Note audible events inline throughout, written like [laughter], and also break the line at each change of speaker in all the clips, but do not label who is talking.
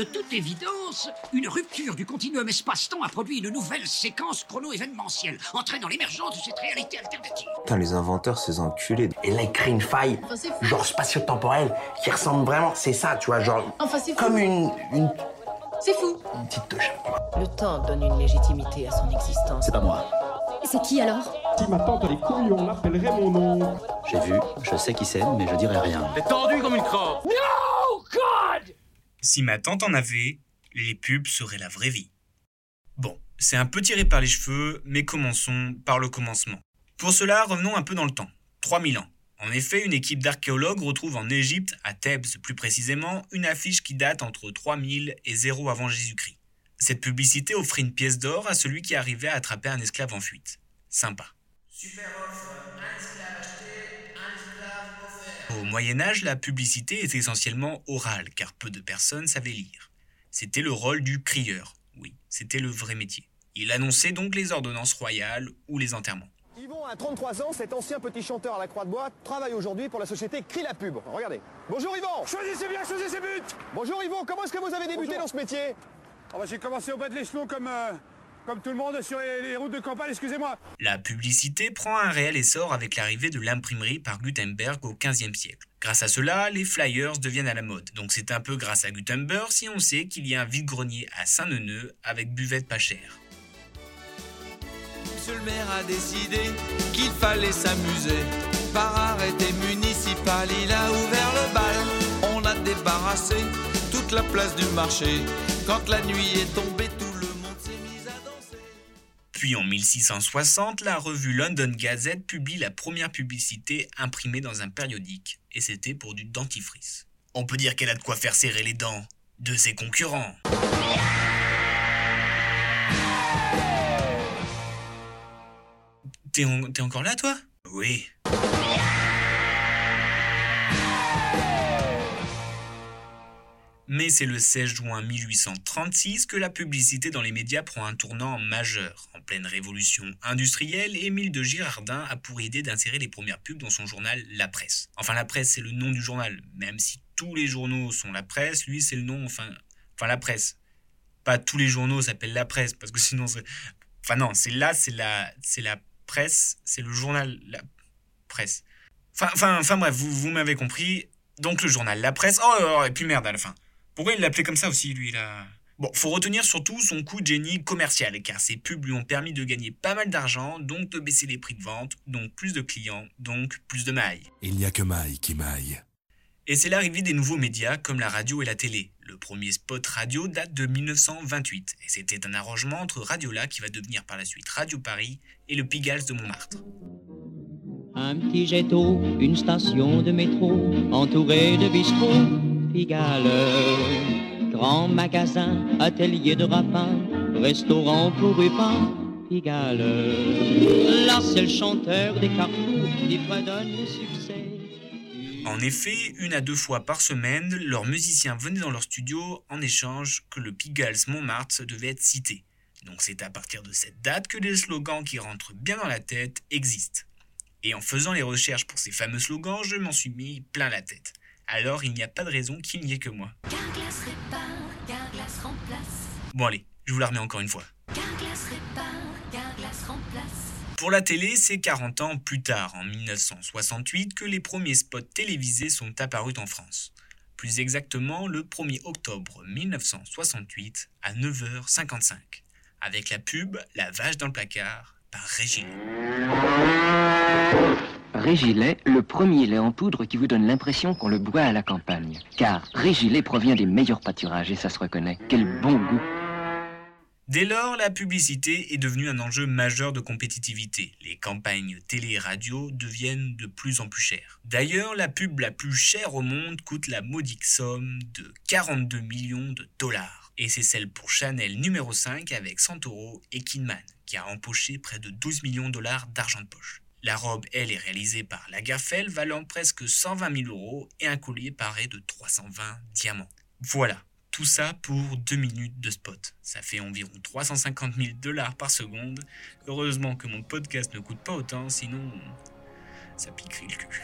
De toute évidence, une rupture du continuum espace-temps a produit une nouvelle séquence chrono-événementielle, entraînant l'émergence de cette réalité alternative.
Putain, les inventeurs, ces enculés.
Et là, il crée une faille,
Enfin,
genre spatio-temporelle, qui ressemble vraiment, c'est ça, tu vois, genre,
Enfin, c'est fou.
comme une, une,
C'est fou.
une petite touche.
Le temps donne une légitimité à son existence.
C'est pas moi.
C'est qui alors?
Si ma tante a les couilles, on l'appellerait mon nom.
J'ai vu, je sais qui c'est, mais je dirai rien.
T'es tendu comme une crotte
Si ma tante en avait, les pubs seraient la vraie vie. Bon, c'est un peu tiré par les cheveux, mais commençons par le commencement. Pour cela, revenons un peu dans le temps. 3000 ans. En effet, une équipe d'archéologues retrouve en Égypte, à Thèbes plus précisément, une affiche qui date entre 3000 et 0 avant Jésus-Christ. Cette publicité offrait une pièce d'or à celui qui arrivait à attraper un esclave en fuite. Sympa. Au Moyen Âge, la publicité est essentiellement orale, car peu de personnes savaient lire. C'était le rôle du crieur, oui, c'était le vrai métier. Il annonçait donc les ordonnances royales ou les enterrements.
Yvon a 33 ans, cet ancien petit chanteur à la Croix de Bois travaille aujourd'hui pour la société Crie la Pub. Regardez. Bonjour Yvon
Choisissez bien, choisissez but
Bonjour Yvon, comment est-ce que vous avez débuté
Bonjour.
dans ce métier?
Oh bah, J'ai commencé au bas de l'échelon comme, euh, comme tout le monde sur les, les routes de campagne, excusez-moi.
La publicité prend un réel essor avec l'arrivée de l'imprimerie par Gutenberg au XVe siècle. Grâce à cela, les flyers deviennent à la mode. Donc c'est un peu grâce à Gutenberg si on sait qu'il y a un vide-grenier à Saint-Neuneu avec buvette pas chère.
Monsieur le maire a décidé qu'il fallait s'amuser. Par arrêté municipal, il a ouvert le bal. On a débarrassé toute la place du marché. Quand la nuit est tombée,
Puis en 1660, la revue London Gazette publie la première publicité imprimée dans un périodique, et c'était pour du dentifrice. On peut dire qu'elle a de quoi faire serrer les dents de ses concurrents. T'es en- t'es encore là, toi? Oui. Mais c'est le 16 juin 1836 que la publicité dans les médias prend un tournant majeur. En pleine révolution industrielle, Émile de Girardin a pour idée d'insérer les premières pubs dans son journal La Presse. Enfin, La Presse, c'est le nom du journal. Même si tous les journaux sont La Presse, lui, c'est le nom, enfin, enfin La Presse. Pas tous les journaux s'appellent La Presse, parce que sinon, c'est... Enfin non, c'est là, c'est la, c'est la presse, c'est le journal La Presse. Enfin, enfin, enfin bref, vous, vous m'avez compris. Donc le journal La Presse. Oh, oh, et puis merde à la fin. Pourquoi il l'appelait comme ça aussi, lui, là Bon, faut retenir surtout son coup de génie commercial, car ses pubs lui ont permis de gagner pas mal d'argent, donc de baisser les prix de vente, donc plus de clients, donc plus de mailles.
Il n'y a que maille qui maille.
Et c'est l'arrivée des nouveaux médias comme la radio et la télé. Le premier spot radio date de 1928, et c'était un arrangement entre Radiola qui va devenir par la suite Radio Paris et le Pigalle de Montmartre.
Un petit jet d'eau, une station de métro, entourée de bistrots, Pigalle. Grand magasin, atelier de rapin, restaurant pour Pigalle. Là, c'est chanteur des carrefours qui le succès.
En effet, une à deux fois par semaine, leurs musiciens venaient dans leur studio en échange que le Pigalle Montmartre devait être cité. Donc c'est à partir de cette date que les slogans qui rentrent bien dans la tête existent. Et en faisant les recherches pour ces fameux slogans, je m'en suis mis plein la tête. Alors il n'y a pas de raison qu'il n'y ait que moi.
Répare, remplace.
Bon allez, je vous la remets encore une fois.
Répare, remplace.
Pour la télé, c'est 40 ans plus tard, en 1968, que les premiers spots télévisés sont apparus en France. Plus exactement le 1er octobre 1968 à 9h55, avec la pub La vache dans le placard par Régine.
Régilet, le premier lait en poudre qui vous donne l'impression qu'on le boit à la campagne. Car Régilet provient des meilleurs pâturages et ça se reconnaît. Quel bon goût
Dès lors, la publicité est devenue un enjeu majeur de compétitivité. Les campagnes télé et radio deviennent de plus en plus chères. D'ailleurs, la pub la plus chère au monde coûte la modique somme de 42 millions de dollars. Et c'est celle pour Chanel numéro 5 avec Santoro et Kidman, qui a empoché près de 12 millions de dollars d'argent de poche. La robe, elle, est réalisée par Lagerfeld, valant presque 120 000 euros et un collier paré de 320 diamants. Voilà, tout ça pour 2 minutes de spot. Ça fait environ 350 000 dollars par seconde. Heureusement que mon podcast ne coûte pas autant, sinon ça piquerait le cul.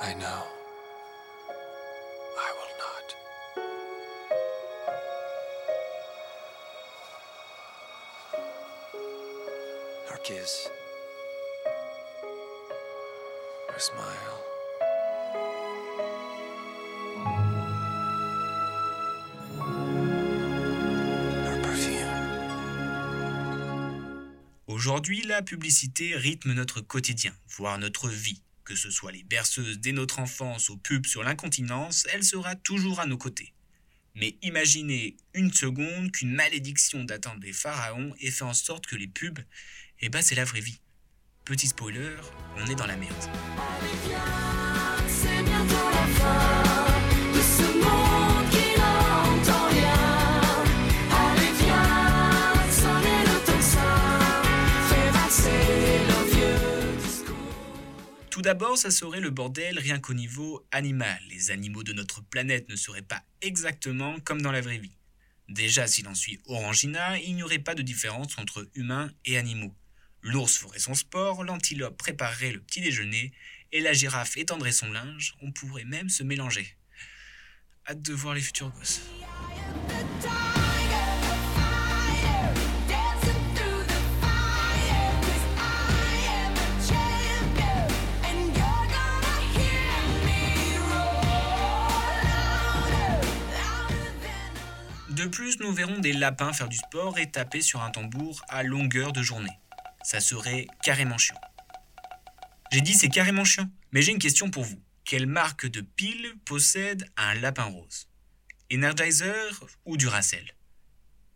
I know. I will not. Smile.
Aujourd'hui, la publicité rythme notre quotidien, voire notre vie. Que ce soit les berceuses dès notre enfance aux pubs sur l'incontinence, elle sera toujours à nos côtés. Mais imaginez une seconde qu'une malédiction datant des pharaons ait fait en sorte que les pubs, eh ben c'est la vraie vie. Petit spoiler, on est dans la merde. Tout d'abord, ça serait le bordel rien qu'au niveau animal. Les animaux de notre planète ne seraient pas exactement comme dans la vraie vie. Déjà, si l'on suit Orangina, il n'y aurait pas de différence entre humains et animaux. L'ours ferait son sport, l'antilope préparerait le petit déjeuner, et la girafe étendrait son linge, on pourrait même se mélanger. Hâte de voir les futurs gosses. De plus, nous verrons des lapins faire du sport et taper sur un tambour à longueur de journée. Ça serait carrément chiant. J'ai dit c'est carrément chiant, mais j'ai une question pour vous. Quelle marque de pile possède un lapin rose? Energizer ou Duracell?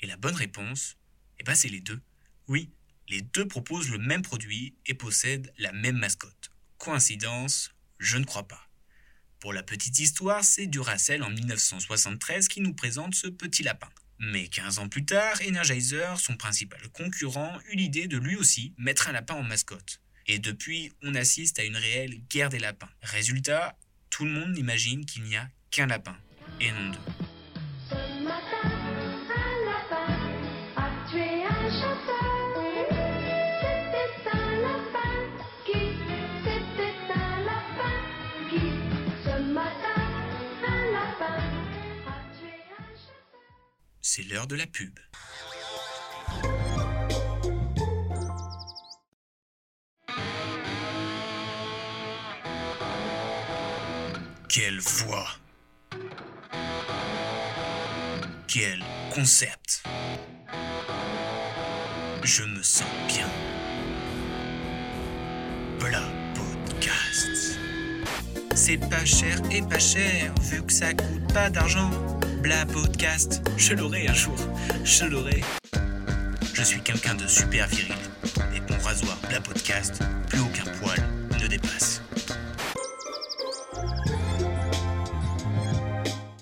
Et la bonne réponse, eh ben c'est les deux. Oui, les deux proposent le même produit et possèdent la même mascotte. Coïncidence Je ne crois pas. Pour la petite histoire, c'est Duracell en 1973 qui nous présente ce petit lapin. Mais 15 ans plus tard, Energizer, son principal concurrent, eut l'idée de lui aussi mettre un lapin en mascotte. Et depuis, on assiste à une réelle guerre des lapins. Résultat, tout le monde imagine qu'il n'y a qu'un lapin, et non deux. C'est l'heure de la pub. Quelle voix Quel concept Je me sens bien. Bla Podcast. C'est pas cher et pas cher, vu que ça coûte pas d'argent. Bla Podcast, je l'aurai un jour, je l'aurai. Je suis quelqu'un de super viril. Et mon rasoir Bla Podcast, plus aucun poil ne dépasse.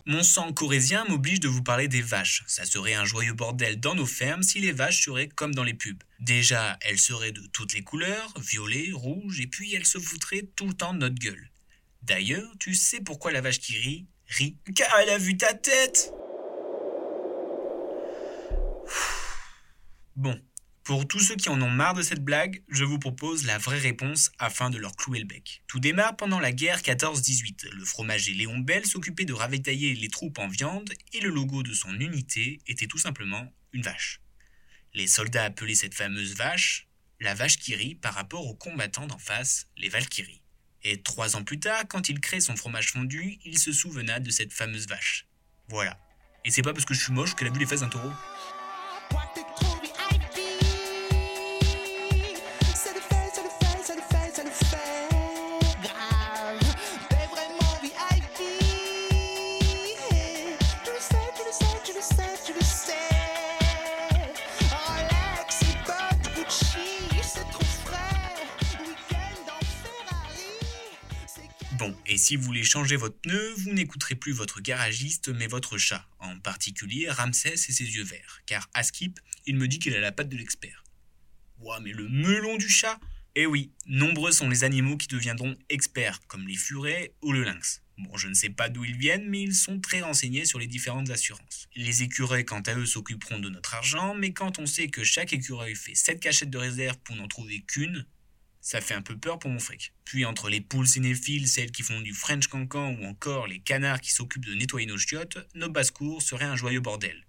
Mon sang corésien m'oblige de vous parler des vaches. Ça serait un joyeux bordel dans nos fermes si les vaches seraient comme dans les pubs. Déjà, elles seraient de toutes les couleurs, violet, rouge, et puis elles se foutraient tout le temps de notre gueule. D'ailleurs, tu sais pourquoi la vache qui rit, rit Car elle a vu ta tête Bon, pour tous ceux qui en ont marre de cette blague, je vous propose la vraie réponse afin de leur clouer le bec. Tout démarre pendant la guerre 14-18. Le fromager Léon Bell s'occupait de ravitailler les troupes en viande et le logo de son unité était tout simplement une vache. Les soldats appelaient cette fameuse vache la vache qui rit par rapport aux combattants d'en face, les Valkyries. Et trois ans plus tard, quand il crée son fromage fondu, il se souvena de cette fameuse vache. Voilà. Et c'est pas parce que je suis moche qu'elle a vu les fesses d'un taureau. Bon, et si vous voulez changer votre pneu, vous n'écouterez plus votre garagiste, mais votre chat, en particulier Ramsès et ses yeux verts, car à Skip, il me dit qu'il a la patte de l'expert. Ouah, mais le melon du chat Eh oui, nombreux sont les animaux qui deviendront experts, comme les furets ou le lynx. Bon, je ne sais pas d'où ils viennent, mais ils sont très renseignés sur les différentes assurances. Les écureuils, quant à eux, s'occuperont de notre argent, mais quand on sait que chaque écureuil fait 7 cachettes de réserve pour n'en trouver qu'une, Ça fait un peu peur pour mon fric. Puis entre les poules cinéphiles, celles qui font du French cancan ou encore les canards qui s'occupent de nettoyer nos chiottes, nos basses-cours seraient un joyeux bordel.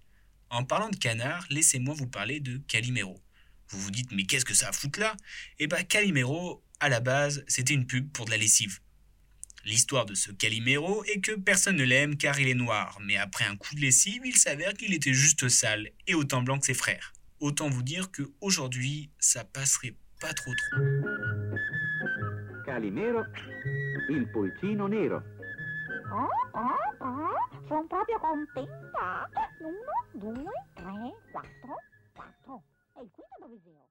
En parlant de canards, laissez-moi vous parler de Calimero. Vous vous dites mais qu'est-ce que ça a foutre là? Eh ben Calimero, à la base, c'était une pub pour de la lessive. L'histoire de ce Calimero est que personne ne l'aime car il est noir, mais après un coup de lessive, il s'avère qu'il était juste sale et autant blanc que ses frères. Autant vous dire que aujourd'hui, ça passerait pas trop trop.
Calimero, il pulcino nero.
Oh, oh, oh, sono proprio contenta. Uno, due, tre, quattro, quattro. E il quinto dove zio?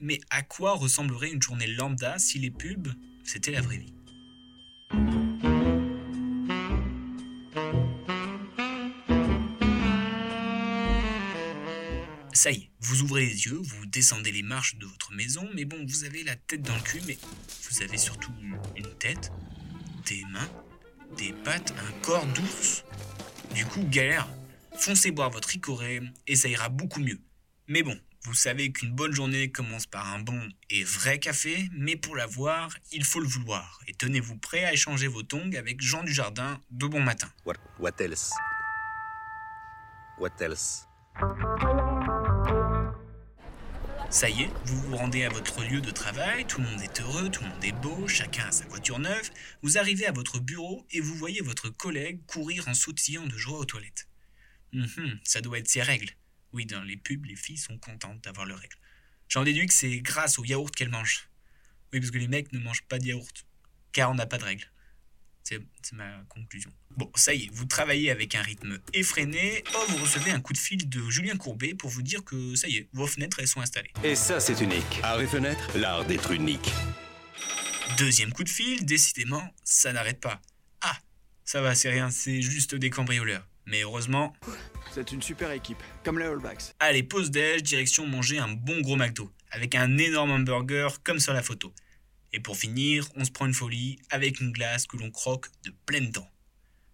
Mais à quoi ressemblerait une journée lambda si les pubs, c'était la vraie vie? Ça y est, vous ouvrez les yeux, vous descendez les marches de votre maison, mais bon, vous avez la tête dans le cul, mais vous avez surtout une tête, des mains, des pattes, un corps d'ours. Du coup, galère, foncez boire votre ricoré et ça ira beaucoup mieux. Mais bon, vous savez qu'une bonne journée commence par un bon et vrai café, mais pour l'avoir, il faut le vouloir. Et tenez-vous prêt à échanger vos tongs avec Jean Dujardin de bon matin.
What else? What else?
Ça y est, vous vous rendez à votre lieu de travail, tout le monde est heureux, tout le monde est beau, chacun a sa voiture neuve. Vous arrivez à votre bureau et vous voyez votre collègue courir en sautillant de joie aux toilettes. Mhm, ça doit être ses règles. Oui, dans les pubs, les filles sont contentes d'avoir leurs règles. J'en déduis que c'est grâce au yaourt qu'elles mangent. Oui, parce que les mecs ne mangent pas de yaourt, car on n'a pas de règles. C'est c'est ma conclusion. Bon, ça y est, vous travaillez avec un rythme effréné. Oh, vous recevez un coup de fil de Julien Courbet pour vous dire que ça y est, vos fenêtres, elles sont installées.
Et ça, c'est unique. Art et fenêtre, l'art d'être unique.
Deuxième coup de fil, décidément, ça n'arrête pas. Ah, ça va, c'est rien, c'est juste des cambrioleurs. Mais heureusement,
C'est une super équipe, comme les All Blacks.
allez, pause déj, direction manger un bon gros McDo, avec un énorme hamburger comme sur la photo. Et pour finir, on se prend une folie avec une glace que l'on croque de pleines dents.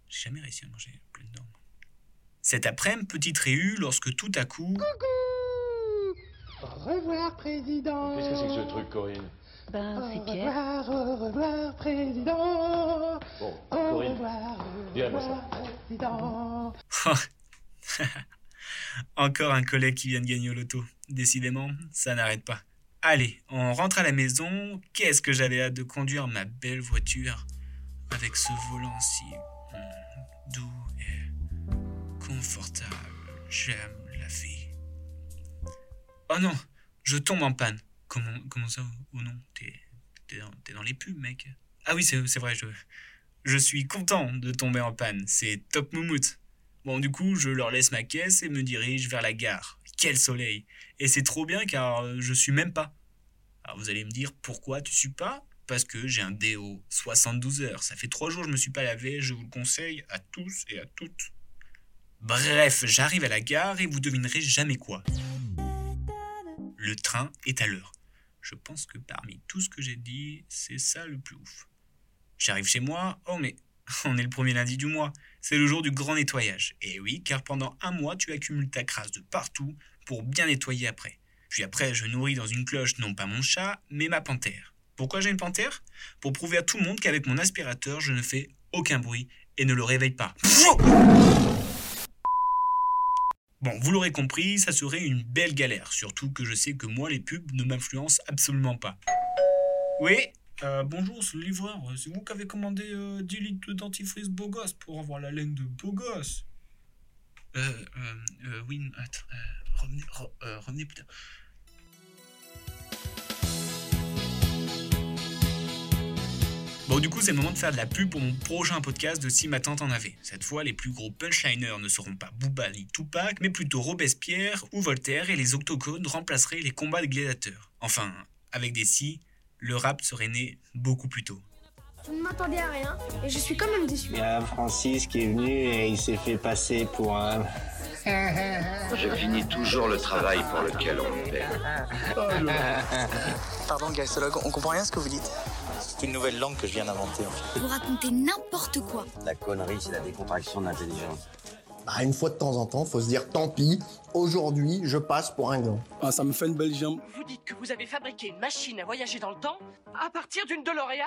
J'ai jamais réussi à manger pleines dents. Cet après-midi, petite réu, lorsque tout à coup...
Au revoir, président.
Qu'est-ce que c'est que ce truc, Corinne?
Ben,
Au
c'est Pierre.
revoir, au revoir, président.
Bon,
Au
Corinne,
revoir, au
viens, moi,
revoir, président. [laughs]
Encore un collègue qui vient de gagner au loto. Décidément, ça n'arrête pas. Allez, on rentre à la maison. Qu'est-ce que j'avais hâte de conduire ma belle voiture avec ce volant si hum, doux et confortable. J'aime la vie. Oh non, je tombe en panne. Comment, ça Oh non, t'es dans, les pubs, mec. Ah oui, c'est c'est vrai, je, je suis content de tomber en panne. C'est top moumoute. Bon, du coup, je leur laisse ma caisse et me dirige vers la gare. Quel soleil Et c'est trop bien car je suis même pas. Alors vous allez me dire pourquoi tu suis pas? Parce que j'ai un déo 72 heures. Ça fait trois jours que je me suis pas lavé. Je vous le conseille à tous et à toutes. Bref, j'arrive à la gare et vous devinerez jamais quoi. Le train est à l'heure. Je pense que parmi tout ce que j'ai dit, c'est ça le plus ouf. J'arrive chez moi, oh mais [laughs] on est le premier lundi du mois, c'est le jour du grand nettoyage. Et oui, car pendant un mois, tu accumules ta crasse de partout pour bien nettoyer après. Puis après, je nourris dans une cloche non pas mon chat, mais ma panthère. Pourquoi j'ai une panthère? Pour prouver à tout le monde qu'avec mon aspirateur, je ne fais aucun bruit et ne le réveille pas. [laughs] Bon, vous l'aurez compris, ça serait une belle galère, surtout que je sais que moi, les pubs ne m'influencent absolument pas. Oui euh, bonjour, c'est le livreur. C'est vous qui avez commandé euh, 10 litres de dentifrice beau gosse pour avoir la laine de beau gosse. Euh, euh, euh, oui, attends, euh, revenez, re- euh, revenez putain. Bon, du coup, c'est le moment de faire de la pub pour mon prochain podcast de Si ma tante en avait. Cette fois, les plus gros punchliners ne seront pas Booba ni Tupac, mais plutôt Robespierre ou Voltaire et les octogones remplaceraient les combats de gladiateurs. Enfin, avec des si, le rap serait né beaucoup plus tôt.
Je ne m'attendais à rien et je suis quand même déçu.
Il y a Francis qui est venu et il s'est fait passer pour un.
Je finis toujours le travail pour lequel on me paie.
Pardon, gastrologue, on comprend rien ce que vous dites.
C'est une nouvelle langue que je viens d'inventer en fait.
Vous racontez n'importe quoi.
La connerie, c'est la décontraction de l'intelligence.
Bah, une fois de temps en temps, faut se dire tant pis, aujourd'hui, je passe pour un gland.
Ah, ça me fait une belle jambe.
Vous dites que vous avez fabriqué une machine à voyager dans le temps à partir d'une DeLorean